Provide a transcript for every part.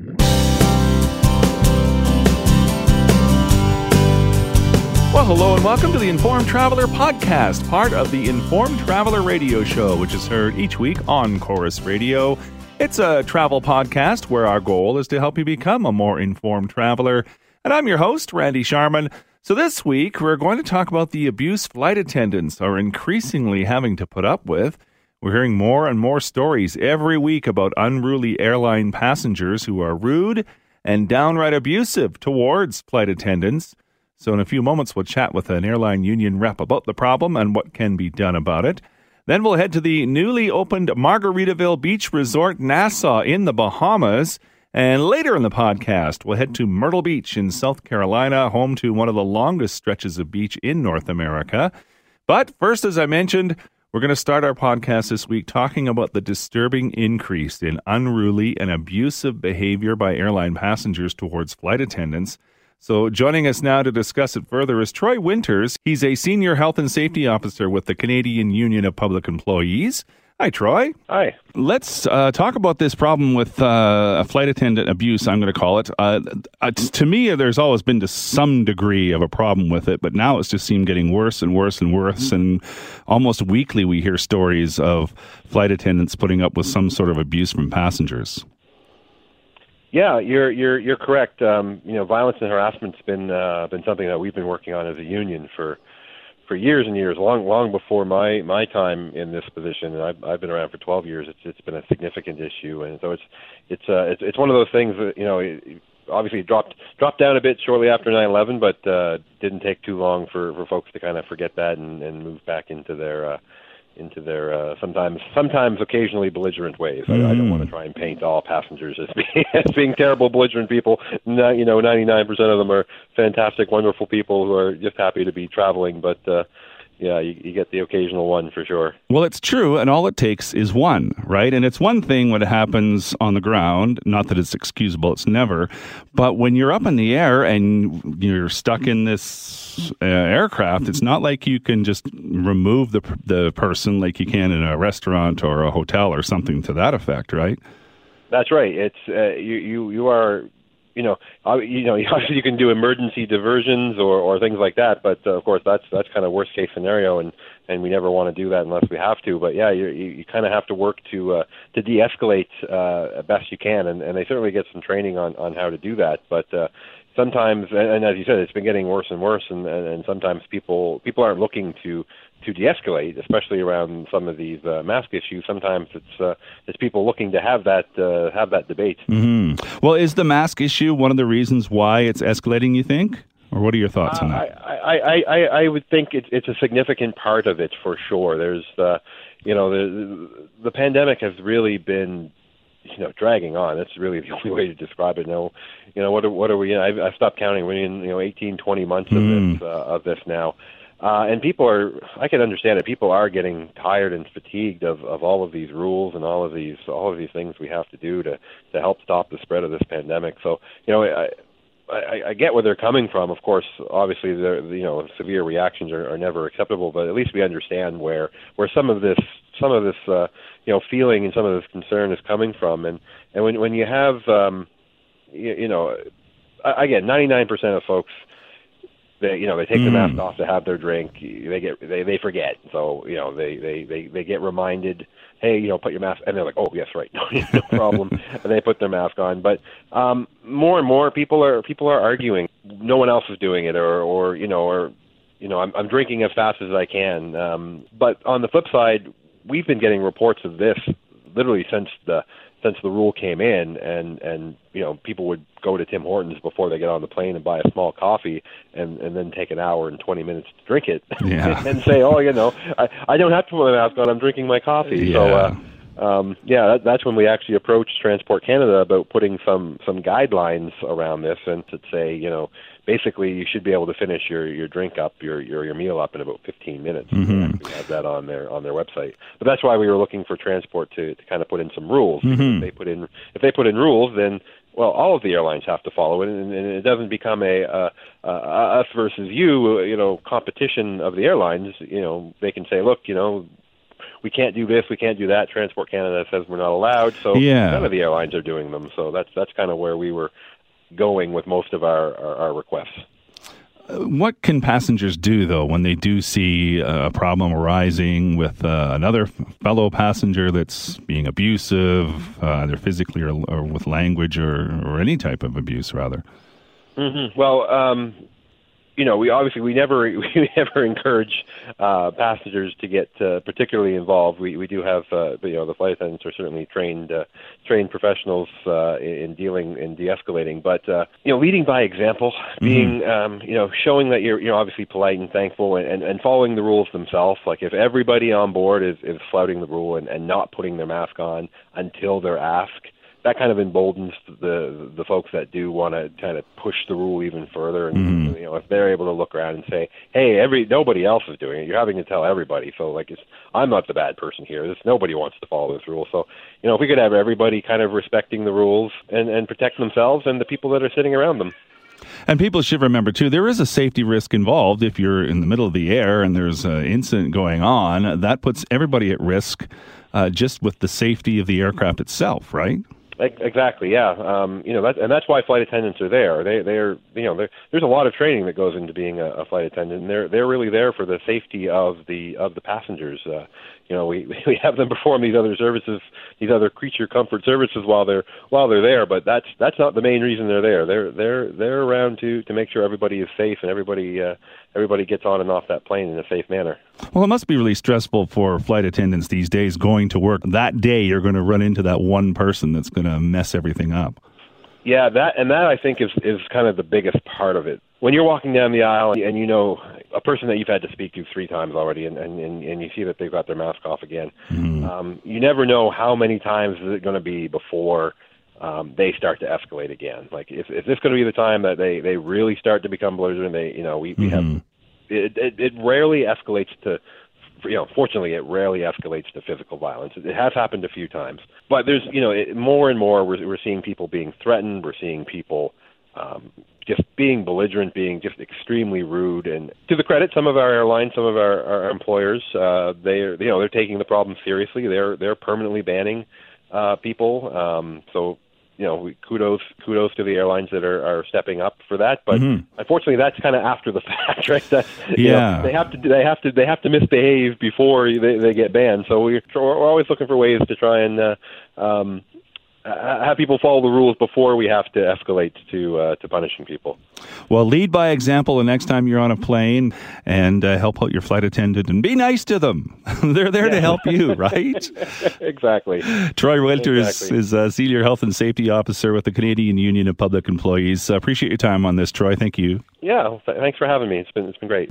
Mm-hmm. Well, hello and welcome to the Informed Traveler podcast, part of the Informed Traveler radio show, which is heard each week on Corus Radio. It's a travel podcast where our goal is to help you become a more informed traveler. And I'm your host, Randy Sharman. So this week, we're going to talk about the abuse flight attendants are increasingly having to put up with. We're hearing more and more stories every week about unruly airline passengers who are rude and downright abusive towards flight attendants. So, in a few moments, we'll chat with an airline union rep about the problem and what can be done about it. Then we'll head to the newly opened Margaritaville Beach Resort, Nassau, in the Bahamas. And later in the podcast, we'll head to Myrtle Beach in South Carolina, home to one of the longest stretches of beach in North America. But first, as I mentioned, we're going to start our podcast this week talking about the disturbing increase in unruly and abusive behavior by airline passengers towards flight attendants. So, joining us now to discuss it further is Troy Winters. He's a senior health and safety officer with the Canadian Union of Public Employees. Hi, Troy. Hi. Let's uh, talk about this problem with uh, flight attendant abuse, I'm going to call it. Uh, uh to me, there's always been to some degree of a problem with it, but now it's just seemed getting worse and worse and worse. And almost weekly, we hear stories of flight attendants putting up with some sort of abuse from passengers. Yeah, you're you're you're correct. Um, you know, violence and harassment's been uh, been something that we've been working on as a union for for years and years, long long before my my time in this position. And I've I've been around for 12 years. It's it's been a significant issue, and so it's it's uh, it's it's one of those things that you know. It, obviously dropped dropped down a bit shortly after 9/11, but uh, didn't take too long for for folks to kind of forget that and, and move back into their uh, into their uh, sometimes sometimes occasionally belligerent ways. I, I don't want to mm. try and paint all passengers as being, as being terrible belligerent people. No, you know, 99% of them are fantastic, wonderful people who are just happy to be traveling. But uh, yeah, you, you, get the occasional one for sure. Well, it's true, and all it takes is one, right? And it's one thing when it happens on the ground, not that it's excusable, it's never, but when you're up in the air and you're stuck in this uh, aircraft, it's not like you can just remove the, the person like you can in a restaurant or a hotel or something to that effect, right? That's right. It's uh, you, you you are you know, you know, obviously you can do emergency diversions or, or things like that, but uh, of course that's that's kind of worst case scenario, and and we never want to do that unless we have to. But yeah, you you, you kind of have to work to uh, to de-escalate uh, best you can, and, and they certainly get some training on on how to do that. But uh, sometimes, and, as you said, it's been getting worse and worse, and, and, sometimes people people aren't looking to to de-escalate, especially around some of these uh, mask issues. Sometimes it's uh, it's people looking to have that uh, have that debate. Mm-hmm. Well, is the mask issue one of the reasons why it's escalating? You think, or what are your thoughts on that? I I, I, I would think it's it's a significant part of it for sure. There's uh, you know the the pandemic has really been you know dragging on. That's really the only way to describe it. Now, you know what are, what are we? in? I've, I've stopped counting. We're in you know 18, 20 months of mm. this uh, of this now. Uh, and people are, I can understand it. People are getting tired and fatigued of, of all of these rules and all of these, all of these things we have to do to, to help stop the spread of this pandemic. So, you know, I, I, I get where they're coming from. Of course, obviously, the you know severe reactions are, are never acceptable, but at least we understand where where some of this some of this uh, you know feeling and some of this concern is coming from. And and when when you have um, you, you know, again, 99% of folks they you know they take mm. the mask off to have their drink. They get they they forget. So you know they they they they get reminded hey you know put your mask and they're like oh yes right no, no problem. And they put their mask on. But um more and more people are people are arguing. No one else is doing it or or you know or you know i'm i'm drinking as fast as i can. Um but on the flip side we've been getting reports of this literally since the since the rule came in and and you know people would go to Tim Hortons before they get on the plane and buy a small coffee and and then take an hour and 20 minutes to drink it yeah. and say oh you know I I don't have to put my mask on I'm drinking my coffee yeah. so uh um, yeah, that, that's when we actually approached Transport Canada about putting some some guidelines around this and to say, you know, basically you should be able to finish your your drink up, your your, your meal up in about 15 minutes. Mm-hmm. We have that on their on their website. But that's why we were looking for Transport to to kind of put in some rules. Mm-hmm. If they put in if they put in rules, then well, all of the airlines have to follow it, and, and it doesn't become a, a, a us versus you, you know, competition of the airlines. You know, they can say, look, you know, we can't do this, we can't do that. Transport Canada says we're not allowed, so yeah. none of the airlines are doing them. So that's that's kind of where we were going with most of our, our, our requests. What can passengers do, though, when they do see a problem arising with uh, another fellow passenger that's being abusive, uh, either physically or, or, with language or, or any type of abuse, rather? Mm-hmm. Well, um, you know, we obviously we never we never encourage uh, passengers to get uh, particularly involved. We we do have uh, you know the flight attendants are certainly trained uh, trained professionals uh, in dealing in de-escalating, but uh, you know, leading by example, mm-hmm. being um, you know showing that you're you know obviously polite and thankful and, and, and following the rules themselves. Like if everybody on board is is flouting the rule and, and not putting their mask on until they're asked that kind of emboldens the the folks that do want to kind of push the rule even further. And mm-hmm. you know, if they're able to look around and say, "Hey, every nobody else is doing it. You're having to tell everybody." So like, it's I'm not the bad person here. This nobody wants to follow this rule. So you know, if we could have everybody kind of respecting the rules and and protect themselves and the people that are sitting around them. And people should remember too, there is a safety risk involved. If you're in the middle of the air and there's an incident going on, that puts everybody at risk, uh, just with the safety of the aircraft itself, right? Exactly. Yeah. Um, you know, that, and that's why flight attendants are there. They they're you know there's a lot of training that goes into being a, a flight attendant. And they're they're really there for the safety of the of the passengers. Uh, you know, we we have them perform these other services, these other creature comfort services while they're while they're there. But that's that's not the main reason they're there. They're they're they're around to to make sure everybody is safe and everybody uh, everybody gets on and off that plane in a safe manner. Well, it must be really stressful for flight attendants these days going to work. That day, you're going to run into that one person that's going to mess everything up. Yeah, that and that I think is is kind of the biggest part of it. When you're walking down the aisle and you know a person that you've had to speak to three times already, and and and you see that they've got their mask off again, mm-hmm. um, you never know how many times is it going to be before um, they start to escalate again. Like, is, is this going to be the time that they they really start to become belligerent? And they, you know, we we mm-hmm. have it, it it rarely escalates to you know, fortunately, it rarely escalates to physical violence. It has happened a few times, but there's, you know, it, more and more we're, we're seeing people being threatened. We're seeing people um, just being belligerent, being just extremely rude. And to the credit, some of our airlines, some of our, our employers, uh, they're, you know, they're taking the problem seriously. They're they're permanently banning uh, people. Um, so you know, kudos kudos to the airlines that are, are stepping up for that. But mm-hmm. unfortunately, that's kind of after the fact, right? That, yeah, know, they have to they have to they have to misbehave before they, they get banned. So we're, we're always looking for ways to try and uh, um, have people follow the rules before we have to escalate to uh, to punishing people. Well, lead by example the next time you're on a plane, and uh, help out your flight attendant, and be nice to them. They're there yeah. to help you, right? exactly. Troy Winters exactly. is a senior health and safety officer with the Canadian Union of Public Employees. Uh, appreciate your time on this, Troy. Thank you. Yeah, th- thanks for having me. It's been it's been great.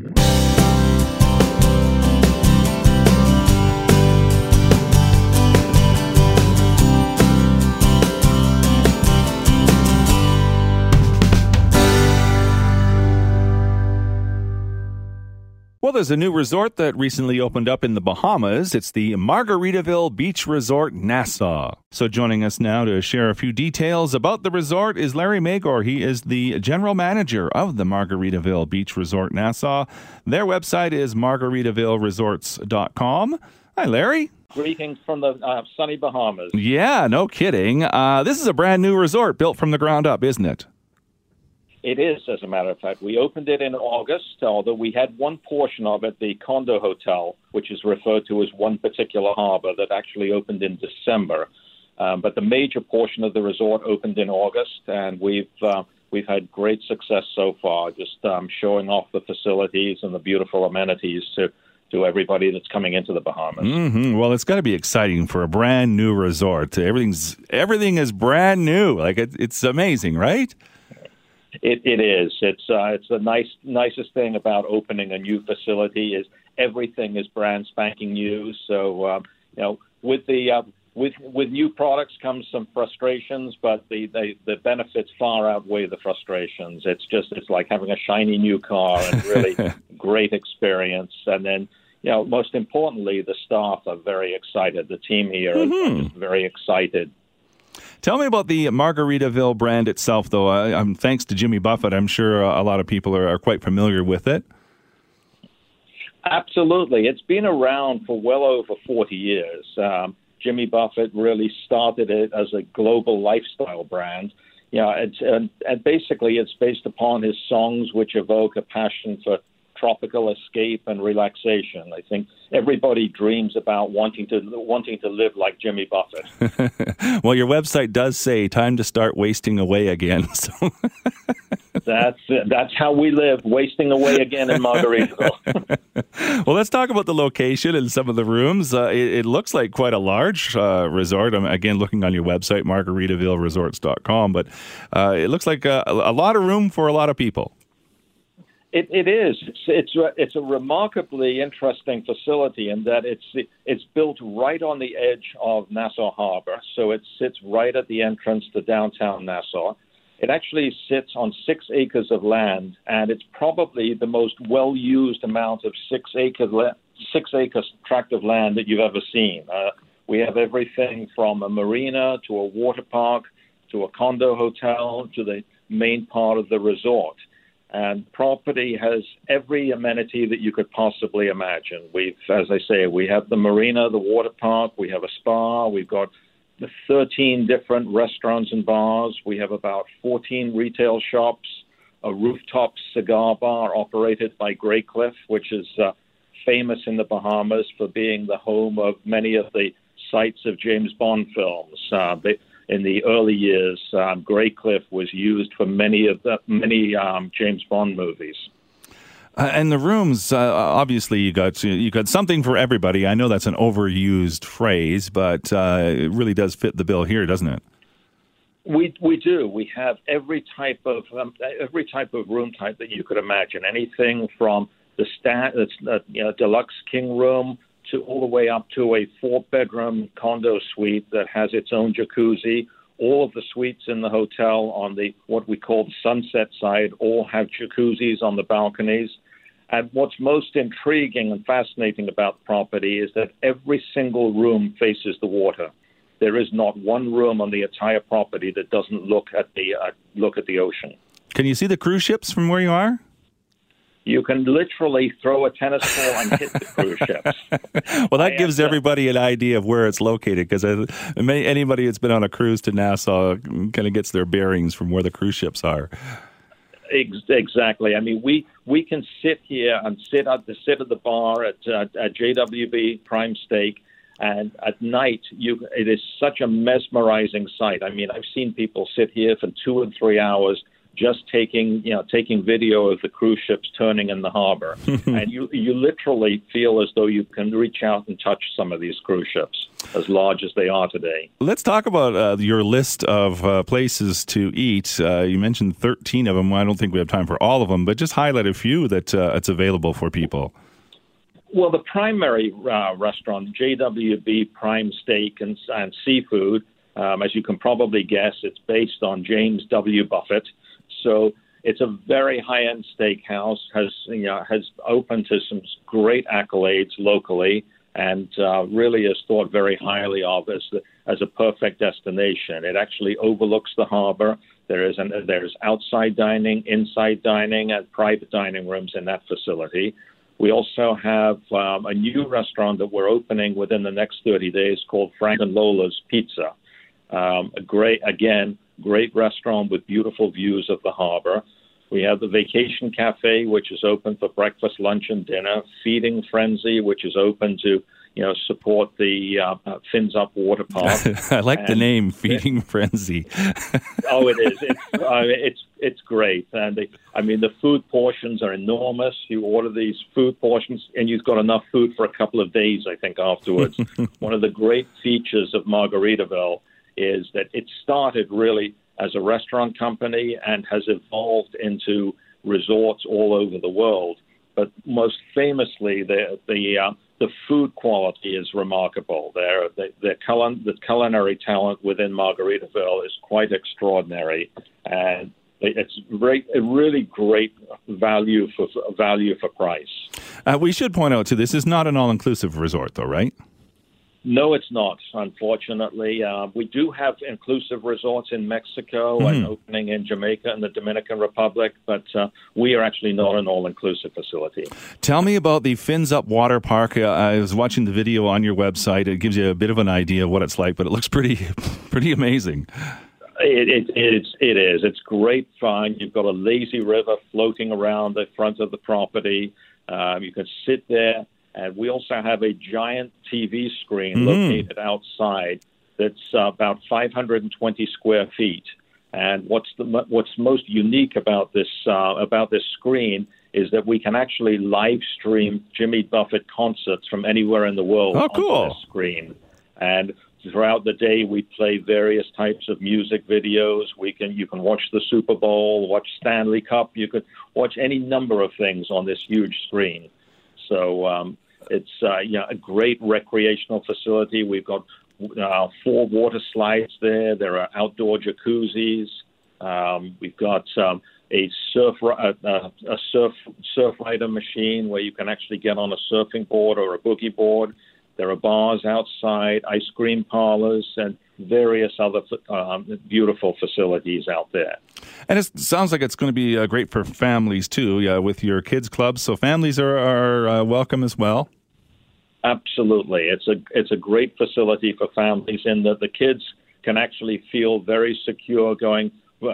Well, there's a new resort that recently opened up in the Bahamas. It's the Margaritaville Beach Resort Nassau. So joining us now to share a few details about the resort is Larry Magor. He is the general manager of the Margaritaville Beach Resort Nassau. Their website is margaritavilleresorts.com. Hi, Larry. Greetings from the uh, sunny Bahamas. Yeah, no kidding. Uh, this is a brand new resort built from the ground up, isn't it? It is, as a matter of fact. We opened it in August, although we had one portion of it, the condo hotel, which is referred to as one particular harbor, that actually opened in December. Um, but the major portion of the resort opened in August, and we've uh, we've had great success so far, just um, showing off the facilities and the beautiful amenities to to everybody that's coming into the Bahamas. Mm-hmm. Well, it's got to be exciting for a brand new resort. Everything's everything is brand new. Like it, it's amazing, right? It, it is. It's uh, it's the nice nicest thing about opening a new facility is everything is brand spanking new. So um, you know, with the uh, with with new products comes some frustrations, but the, the the benefits far outweigh the frustrations. It's just it's like having a shiny new car and really great experience. And then you know, most importantly, the staff are very excited. The team here mm-hmm. is very excited Tell me about the Margaritaville brand itself, though. I, thanks to Jimmy Buffett, I'm sure a lot of people are, are quite familiar with it. Absolutely. It's been around for well over 40 years. Um, Jimmy Buffett really started it as a global lifestyle brand. Know, it's, and, and basically it's based upon his songs which evoke a passion for tropical escape and relaxation. I think everybody dreams about wanting to wanting to live like Jimmy Buffett. well, your website does say time to start wasting away again. So that's that's how we live, wasting away again in Margaritaville. well, let's talk about the location and some of the rooms. Uh, it, it, looks like quite a large uh, resort. I'm again looking on your website, margaritavilleresorts.com, but uh, it looks like a, a lot of room for a lot of people. It, it is. It's it's a, it's a remarkably interesting facility in that it's it's built right on the edge of Nassau Harbor, so it sits right at the entrance to downtown Nassau. It actually sits on six acres of land, and it's probably the most well used amount of six acre six acre tract of land that you've ever seen. Uh, we have everything from a marina to a water park to a condo hotel to the main part of the resort. And property has every amenity that you could possibly imagine. We've, as I say, we have the marina, the water park, we have a spa, we've got 13 different restaurants and bars, we have about 14 retail shops, a rooftop cigar bar operated by Graycliff, which is uh, famous in the Bahamas for being the home of many of the sites of James Bond films. Uh, in the early years, um, Graycliff was used for many of the many um, James Bond movies. Uh, and the rooms, uh, obviously, you got you got something for everybody. I know that's an overused phrase, but uh, it really does fit the bill here, doesn't it? We we do. We have every type of um, every type of room type that you could imagine. Anything from the stat, you know, deluxe king room to all the way up to a four bedroom condo suite that has its own jacuzzi. All of the suites in the hotel on the what we call the sunset side all have jacuzzis on the balconies. And what's most intriguing and fascinating about the property is that every single room faces the water. There is not one room on the entire property that doesn't look at the uh, look at the ocean. Can you see the cruise ships from where you are? You can literally throw a tennis ball and hit the cruise ships. well, that I gives everybody an idea of where it's located because anybody that's been on a cruise to Nassau kind of gets their bearings from where the cruise ships are. Exactly. I mean, we we can sit here and sit at the sit at the bar at, uh, at JWB Prime Steak, and at night, you it is such a mesmerizing sight. I mean, I've seen people sit here for two and three hours just taking you know taking video of the cruise ships turning in the harbor, and you you literally feel as though you can reach out and touch some of these cruise ships, as large as they are today. Let's talk about uh, your list of uh, places to eat. Uh, you mentioned thirteen of them. I don't think we have time for all of them, but just highlight a few that uh, it's available for people. Well, the primary uh, restaurant, JWB Prime Steak and, and Seafood, um, as you can probably guess, it's based on James W. Buffett. So it's a very high-end steakhouse. has you know, has opened to some great accolades locally, and uh, really is thought very highly of as as a perfect destination. It actually overlooks the harbor. There is an, there's outside dining, inside dining, and private dining rooms in that facility. We also have um, a new restaurant that we're opening within the next 30 days called Frank and Lola's Pizza. Um, a great, again, great restaurant with beautiful views of the harbor. We have the Vacation Cafe, which is open for breakfast, lunch, and dinner. Feeding Frenzy, which is open to you know support the uh, Fins Up Water Park. I like and the name Feeding it, Frenzy. oh, it is. It's uh, it's it's great, and the, I mean the food portions are enormous. You order these food portions, and you've got enough food for a couple of days. I think afterwards. One of the great features of Margaritaville is that it started really as a restaurant company and has evolved into resorts all over the world. But most famously, the the uh, the food quality is remarkable. There, the, the, culin- the culinary talent within Margaritaville is quite extraordinary, and it's great, a really great value for value for price. Uh, we should point out too, this is not an all-inclusive resort, though, right? No, it's not. Unfortunately, uh, we do have inclusive resorts in Mexico mm-hmm. and opening in Jamaica and the Dominican Republic, but uh, we are actually not an all-inclusive facility. Tell me about the Fins Up Water Park. Uh, I was watching the video on your website. It gives you a bit of an idea of what it's like, but it looks pretty, pretty amazing. It, it, it's, it is. It's great fun. You've got a lazy river floating around the front of the property. Um, you can sit there and we also have a giant TV screen mm-hmm. located outside that's uh, about 520 square feet. And what's the what's most unique about this uh, about this screen is that we can actually live stream Jimmy Buffett concerts from anywhere in the world oh, cool. on the screen. And throughout the day, we play various types of music videos. We can you can watch the Super Bowl, watch Stanley Cup. You could watch any number of things on this huge screen. So um, it's uh, you know, a great recreational facility. We've got uh, four water slides there. There are outdoor jacuzzis. Um, we've got um, a surf uh, uh, a surf surf rider machine where you can actually get on a surfing board or a boogie board. There are bars outside, ice cream parlors, and various other um, beautiful facilities out there. And it sounds like it's going to be uh, great for families too, uh, with your kids' clubs. So families are, are uh, welcome as well. Absolutely, it's a it's a great facility for families in that the kids can actually feel very secure going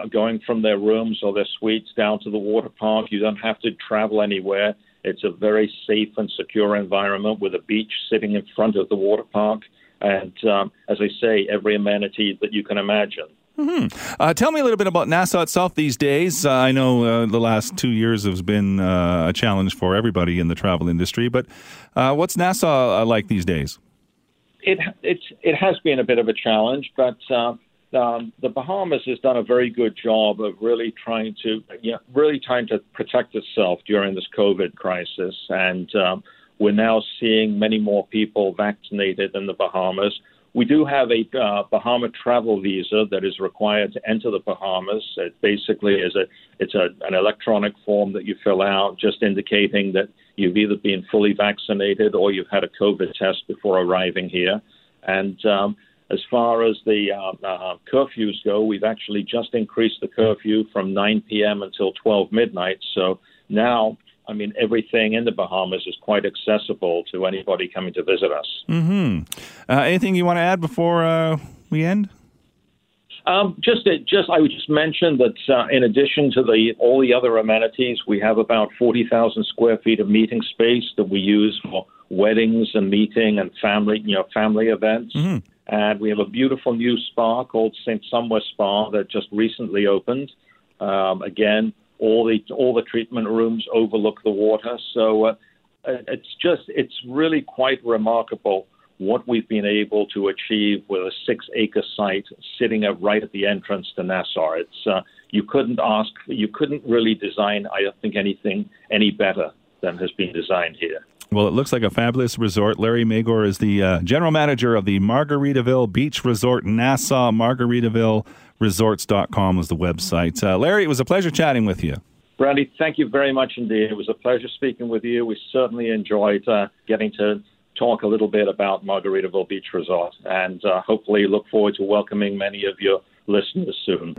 going from their rooms or their suites down to the water park. You don't have to travel anywhere. It's a very safe and secure environment with a beach sitting in front of the water park. And um, as I say, every amenity that you can imagine. Mm-hmm. Uh, tell me a little bit about Nassau itself these days. Uh, I know uh, the last two years has been uh, a challenge for everybody in the travel industry, but uh, what's Nassau uh, like these days? It it has been a bit of a challenge, but um, the Bahamas has done a very good job of really trying to, you know, really trying to protect itself during this COVID crisis, and um, we're now seeing many more people vaccinated in the Bahamas. We do have a uh, Bahama travel visa that is required to enter the Bahamas. It basically is a it's a, an electronic form that you fill out, just indicating that you've either been fully vaccinated or you've had a COVID test before arriving here. And um, as far as the uh, uh, curfews go, we've actually just increased the curfew from 9 p.m. until 12 midnight. So now, I mean, everything in the Bahamas is quite accessible to anybody coming to visit us. Mm-hmm. Uh, anything you want to add before uh, we end? Um, just, just, I would just mention that uh, in addition to the all the other amenities, we have about 40,000 square feet of meeting space that we use for weddings and meeting and family, you know, family events. Mm-hmm. And we have a beautiful new spa called St. Somewhere Spa that just recently opened. Um, again, all the all the treatment rooms overlook the water, so uh, it's just it's really quite remarkable what we've been able to achieve with a six-acre site sitting at, right at the entrance to Nassau. It's uh, you couldn't ask, you couldn't really design, I don't think anything any better than has been designed here. Well, it looks like a fabulous resort. Larry Magor is the uh, general manager of the Margaritaville Beach Resort Nassau. Margaritavilleresorts.com is the website. Uh, Larry, it was a pleasure chatting with you. Brandy, thank you very much indeed. It was a pleasure speaking with you. We certainly enjoyed uh, getting to talk a little bit about Margaritaville Beach Resort and uh, hopefully look forward to welcoming many of your listeners soon.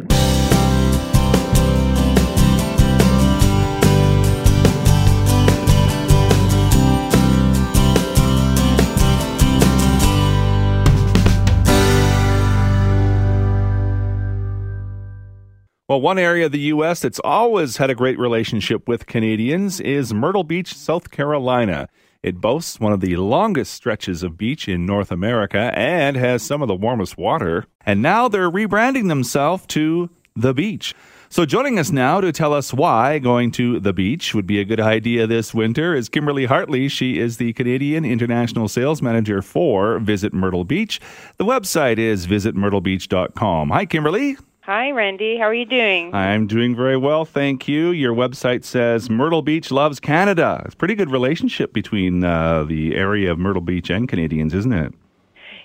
Well, one area of the U.S. that's always had a great relationship with Canadians is Myrtle Beach, South Carolina. It boasts one of the longest stretches of beach in North America and has some of the warmest water. And now they're rebranding themselves to The Beach. So, joining us now to tell us why going to the beach would be a good idea this winter is Kimberly Hartley. She is the Canadian International Sales Manager for Visit Myrtle Beach. The website is visitmyrtlebeach.com. Hi, Kimberly. Hi, Randy. How are you doing? I'm doing very well, thank you. Your website says Myrtle Beach loves Canada. It's a pretty good relationship between uh, the area of Myrtle Beach and Canadians, isn't it?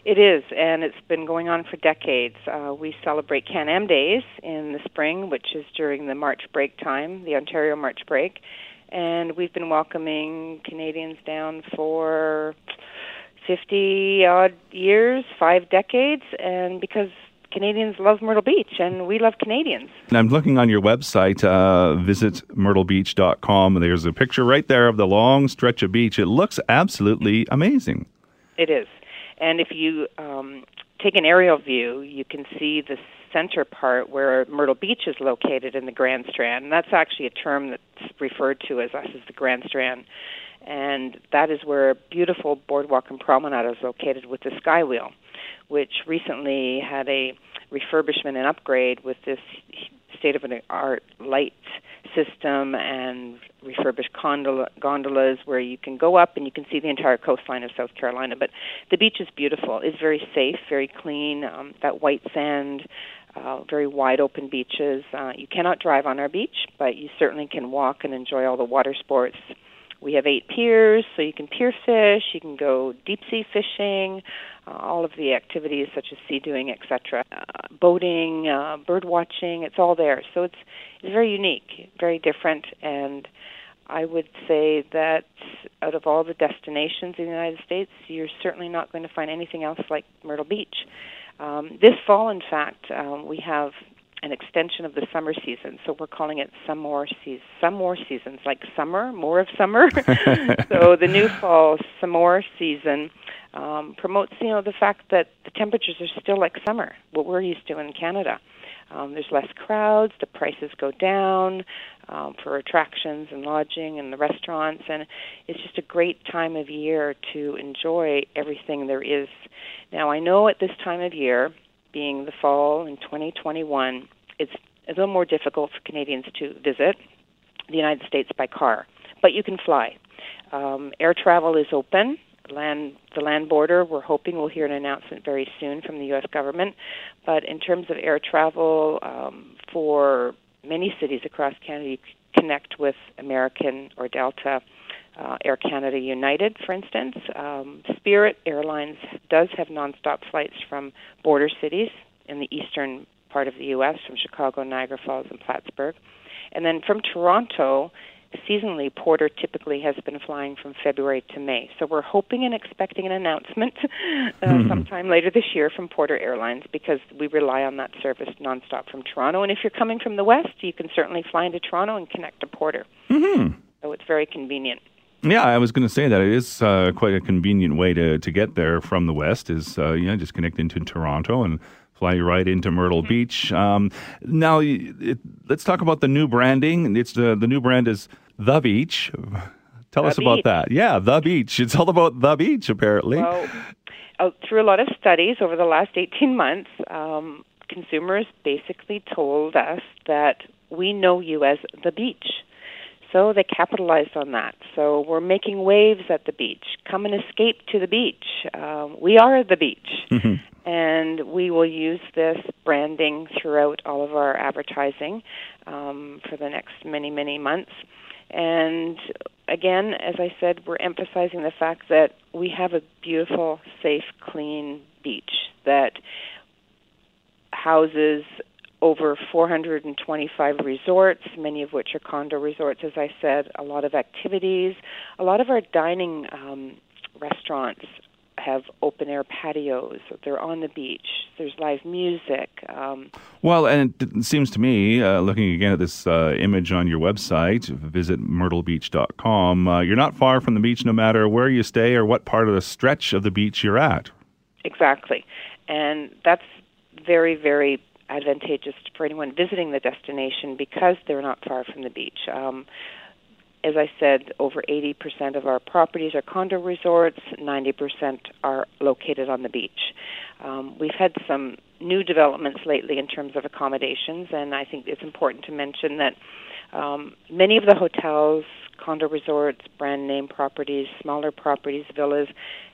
It is, and it's been going on for decades. Uh, we celebrate Can Am Days in the spring, which is during the March break time, the Ontario March break, and we've been welcoming Canadians down for 50 odd years, five decades, and because Canadians love Myrtle Beach, and we love Canadians. And I'm looking on your website, uh, visit myrtlebeach.com. There's a picture right there of the long stretch of beach. It looks absolutely amazing. It is. And if you um, take an aerial view, you can see the center part where Myrtle Beach is located in the Grand Strand. And that's actually a term that's referred to as us as the Grand Strand. And that is where a beautiful boardwalk and promenade is located with the Skywheel which recently had a refurbishment and upgrade with this state of the art light system and refurbished gondola, gondolas where you can go up and you can see the entire coastline of South Carolina. But the beach is beautiful. It's very safe, very clean. Um, that white sand, uh, very wide open beaches. Uh, you cannot drive on our beach, but you certainly can walk and enjoy all the water sports. We have eight piers, so you can pier fish, you can go deep sea fishing, uh, all of the activities such as sea doing, etc. Uh, boating, uh, bird watching, it's all there. So it's it's very unique, very different, and I would say that out of all the destinations in the United States, you're certainly not going to find anything else like Myrtle Beach. Um, this fall, in fact, um, we have an extension of the summer season. So we're calling it some more seasons, some more seasons, like summer, more of summer. so the new fall some more season um, promotes, you know, the fact that the temperatures are still like summer, what we're used to in Canada. Um, there's less crowds, the prices go down um, for attractions and lodging and the restaurants, and it's just a great time of year to enjoy everything there is. Now, I know at this time of year, being the fall in 2021, it's a little more difficult for Canadians to visit the United States by car, but you can fly. Um, air travel is open. Land the land border. We're hoping we'll hear an announcement very soon from the U.S. government. But in terms of air travel um, for many cities across Canada, you connect with American or Delta uh, Air Canada United, for instance. Um, Spirit Airlines does have nonstop flights from border cities in the eastern part of the U.S., from Chicago, Niagara Falls, and Plattsburgh. And then from Toronto, seasonally, Porter typically has been flying from February to May. So we're hoping and expecting an announcement uh, mm-hmm. sometime later this year from Porter Airlines because we rely on that service nonstop from Toronto. And if you're coming from the west, you can certainly fly into Toronto and connect to Porter. Mm-hmm. So it's very convenient. Yeah, I was going to say that it is uh, quite a convenient way to, to get there from the west. Is uh, you know just connect into Toronto and fly right into Myrtle mm-hmm. Beach. Um, now, it, let's talk about the new branding. It's the the new brand is the Beach. Tell the us beach. about that. Yeah, the beach. It's all about the beach, apparently. Well, uh, through a lot of studies over the last 18 months, um, consumers basically told us that we know you as the beach. So they capitalized on that. So we're making waves at the beach. Come and escape to the beach. Um, we are the beach. Mm-hmm. And we will use this branding throughout all of our advertising um, for the next many, many months. And again, as I said, we're emphasizing the fact that we have a beautiful, safe, clean beach that houses over 425 resorts, many of which are condo resorts, as I said, a lot of activities. A lot of our dining um, restaurants have open air patios. They're on the beach. There's live music. Um, well, and it seems to me, uh, looking again at this uh, image on your website, visit myrtlebeach.com, uh, you're not far from the beach no matter where you stay or what part of the stretch of the beach you're at. Exactly. And that's very, very advantageous for anyone visiting the destination because they're not far from the beach. Um, as I said, over 80% of our properties are condo resorts, 90% are located on the beach. Um, we've had some new developments lately in terms of accommodations, and I think it's important to mention that um, many of the hotels, condo resorts, brand name properties, smaller properties, villas,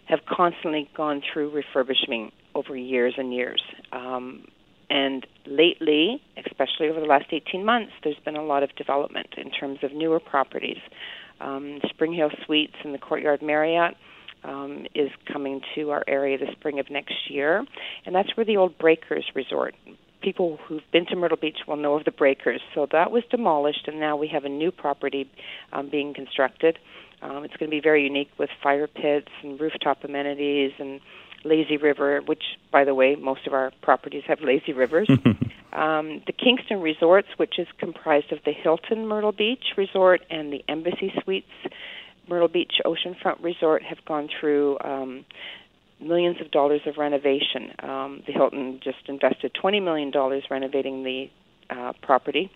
have constantly gone through refurbishment over years and years. Um, and lately, especially over the last 18 months, there's been a lot of development in terms of newer properties. Um, Spring Hill Suites and the Courtyard Marriott um, is coming to our area the spring of next year, and that's where the old Breakers Resort people who've been to Myrtle Beach will know of the breakers. So that was demolished, and now we have a new property um, being constructed. Um, it's going to be very unique with fire pits and rooftop amenities and lazy river, which, by the way, most of our properties have lazy rivers. um, the Kingston Resorts, which is comprised of the Hilton Myrtle Beach Resort and the Embassy Suites Myrtle Beach Oceanfront Resort, have gone through um, millions of dollars of renovation. Um, the Hilton just invested $20 million renovating the uh, property,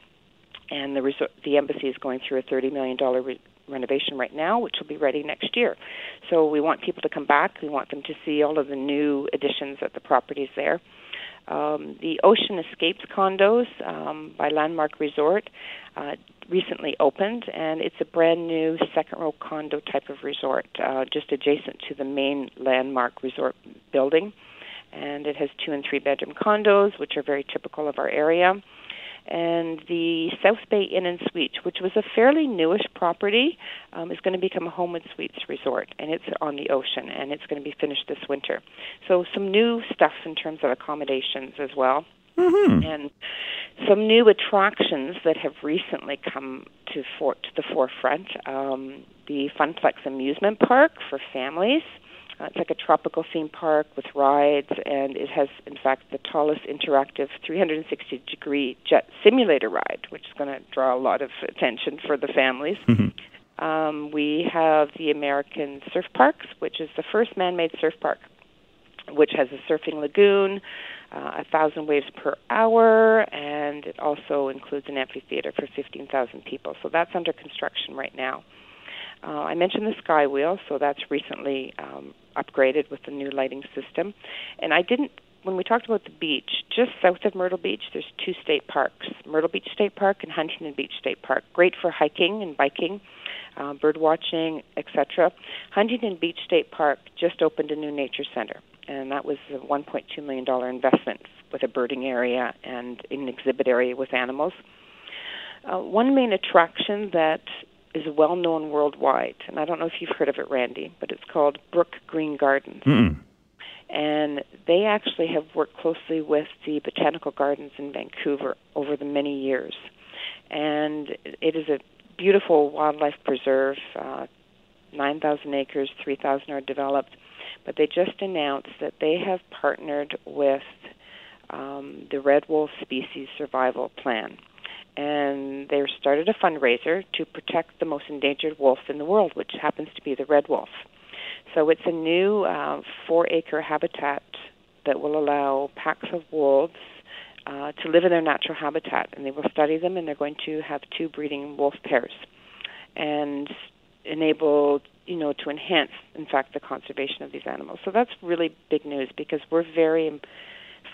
and the resort, the embassy is going through a $30 million re- renovation right now, which will be ready next year. So we want people to come back. We want them to see all of the new additions at the properties there. Um, the Ocean Escapes condos um, by Landmark Resort uh, recently opened, and it's a brand new second row condo type of resort, uh, just adjacent to the main Landmark Resort building. And it has two and three bedroom condos, which are very typical of our area and the South Bay Inn and Suites, which was a fairly newish property, um, is going to become a Homewood Suites resort, and it's on the ocean, and it's going to be finished this winter. So some new stuff in terms of accommodations as well. Mm-hmm. And some new attractions that have recently come to, for, to the forefront. Um, the Funplex Amusement Park for families, uh, it's like a tropical theme park with rides, and it has, in fact, the tallest interactive 360 degree jet simulator ride, which is going to draw a lot of attention for the families. Mm-hmm. Um, we have the American Surf Parks, which is the first man made surf park, which has a surfing lagoon, uh, a thousand waves per hour, and it also includes an amphitheater for 15,000 people. So that's under construction right now. Uh, I mentioned the Skywheel, so that's recently um, upgraded with the new lighting system. And I didn't, when we talked about the beach, just south of Myrtle Beach, there's two state parks Myrtle Beach State Park and Huntington Beach State Park. Great for hiking and biking, uh, bird watching, etc. Huntington Beach State Park just opened a new nature center, and that was a $1.2 million investment with a birding area and an exhibit area with animals. Uh, one main attraction that is well known worldwide, and I don't know if you've heard of it, Randy, but it's called Brook Green Gardens. Mm-mm. And they actually have worked closely with the Botanical Gardens in Vancouver over the many years. And it is a beautiful wildlife preserve, uh, 9,000 acres, 3,000 are developed. But they just announced that they have partnered with um, the Red Wolf Species Survival Plan and they started a fundraiser to protect the most endangered wolf in the world, which happens to be the red wolf. So it's a new uh, four-acre habitat that will allow packs of wolves uh, to live in their natural habitat, and they will study them, and they're going to have two breeding wolf pairs, and enable you know to enhance, in fact, the conservation of these animals. So that's really big news because we're very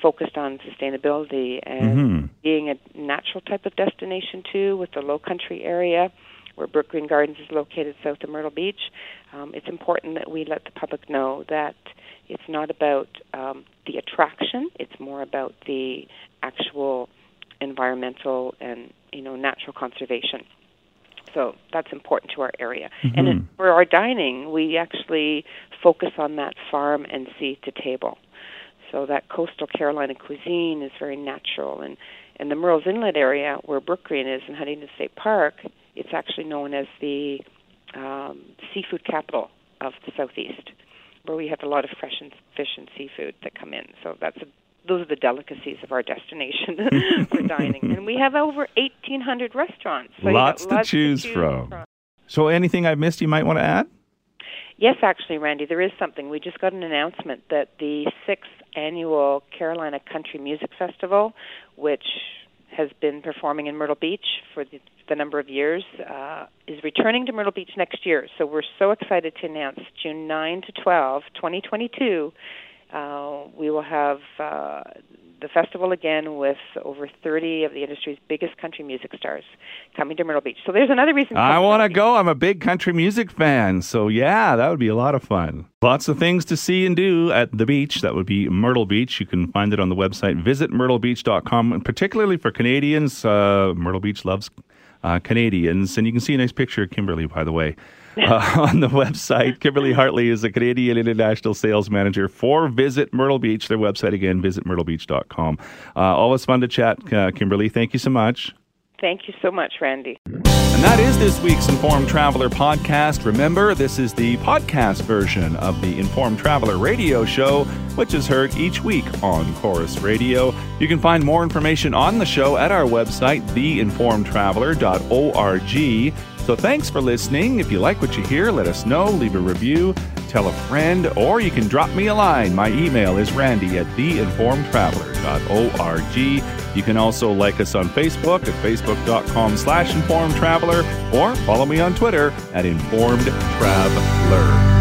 focused on sustainability and Mm-hmm. being a natural type of destination too, with the Low Country area where Brookgreen Gardens is located south of Myrtle Beach. Um, it's important that we let the public know that it's not about um, the attraction; it's more about the actual environmental and you know natural conservation. So that's important to our area. And then for our dining, we actually focus on that farm and sea to table. So that coastal Carolina cuisine is very natural, and and the Murrells Inlet area where Brookgreen is in Huntington State Park, it's actually known as the um, seafood capital of the southeast, where we have a lot of fresh and fish and seafood that come in. So that's a, those are the delicacies of our destination for dining, and we have over 1,800 restaurants. So you got Lots to choose from. So, anything I've missed you might want to add? Yes, actually, Randy, there is something. We just got an announcement that the sixth annual Carolina Country Music Festival, which has been performing in Myrtle Beach for the, the number of years, uh, is returning to Myrtle Beach next year. So we're so excited to announce June 9 to 12, 2022. Uh, we will have uh, the festival again with over 30 of the industry's biggest country music stars coming to Myrtle Beach. So there's another reason. to I want to go. I'm a big country music fan. So, yeah, that would be a lot of fun. Lots of things to see and do at the beach. That would be Myrtle Beach. You can find it on the website, visit myrtlebeach.com. And particularly for Canadians, uh, Myrtle Beach loves uh, Canadians. And you can see a nice picture of Kimberly, by the way. Uh, on the website. Kimberly Hartley is a Canadian International Sales Manager for Visit Myrtle Beach. Their website again, visitmyrtlebeach.com. Uh, always fun to chat, uh, Kimberly. Thank you so much. Thank you so much, Randy. And that is this week's Informed Traveler podcast. Remember, this is the podcast version of the Informed Traveler radio show, which is heard each week on Corus Radio. You can find more information on the show at our website, theinformedtraveler.org. So thanks for listening. If you like what you hear, let us know, leave a review, tell a friend, or you can drop me a line. My email is randy at theinformedtraveler.org. You can also like us on Facebook at facebook.com slash informedtraveler or follow me on Twitter at informed traveler.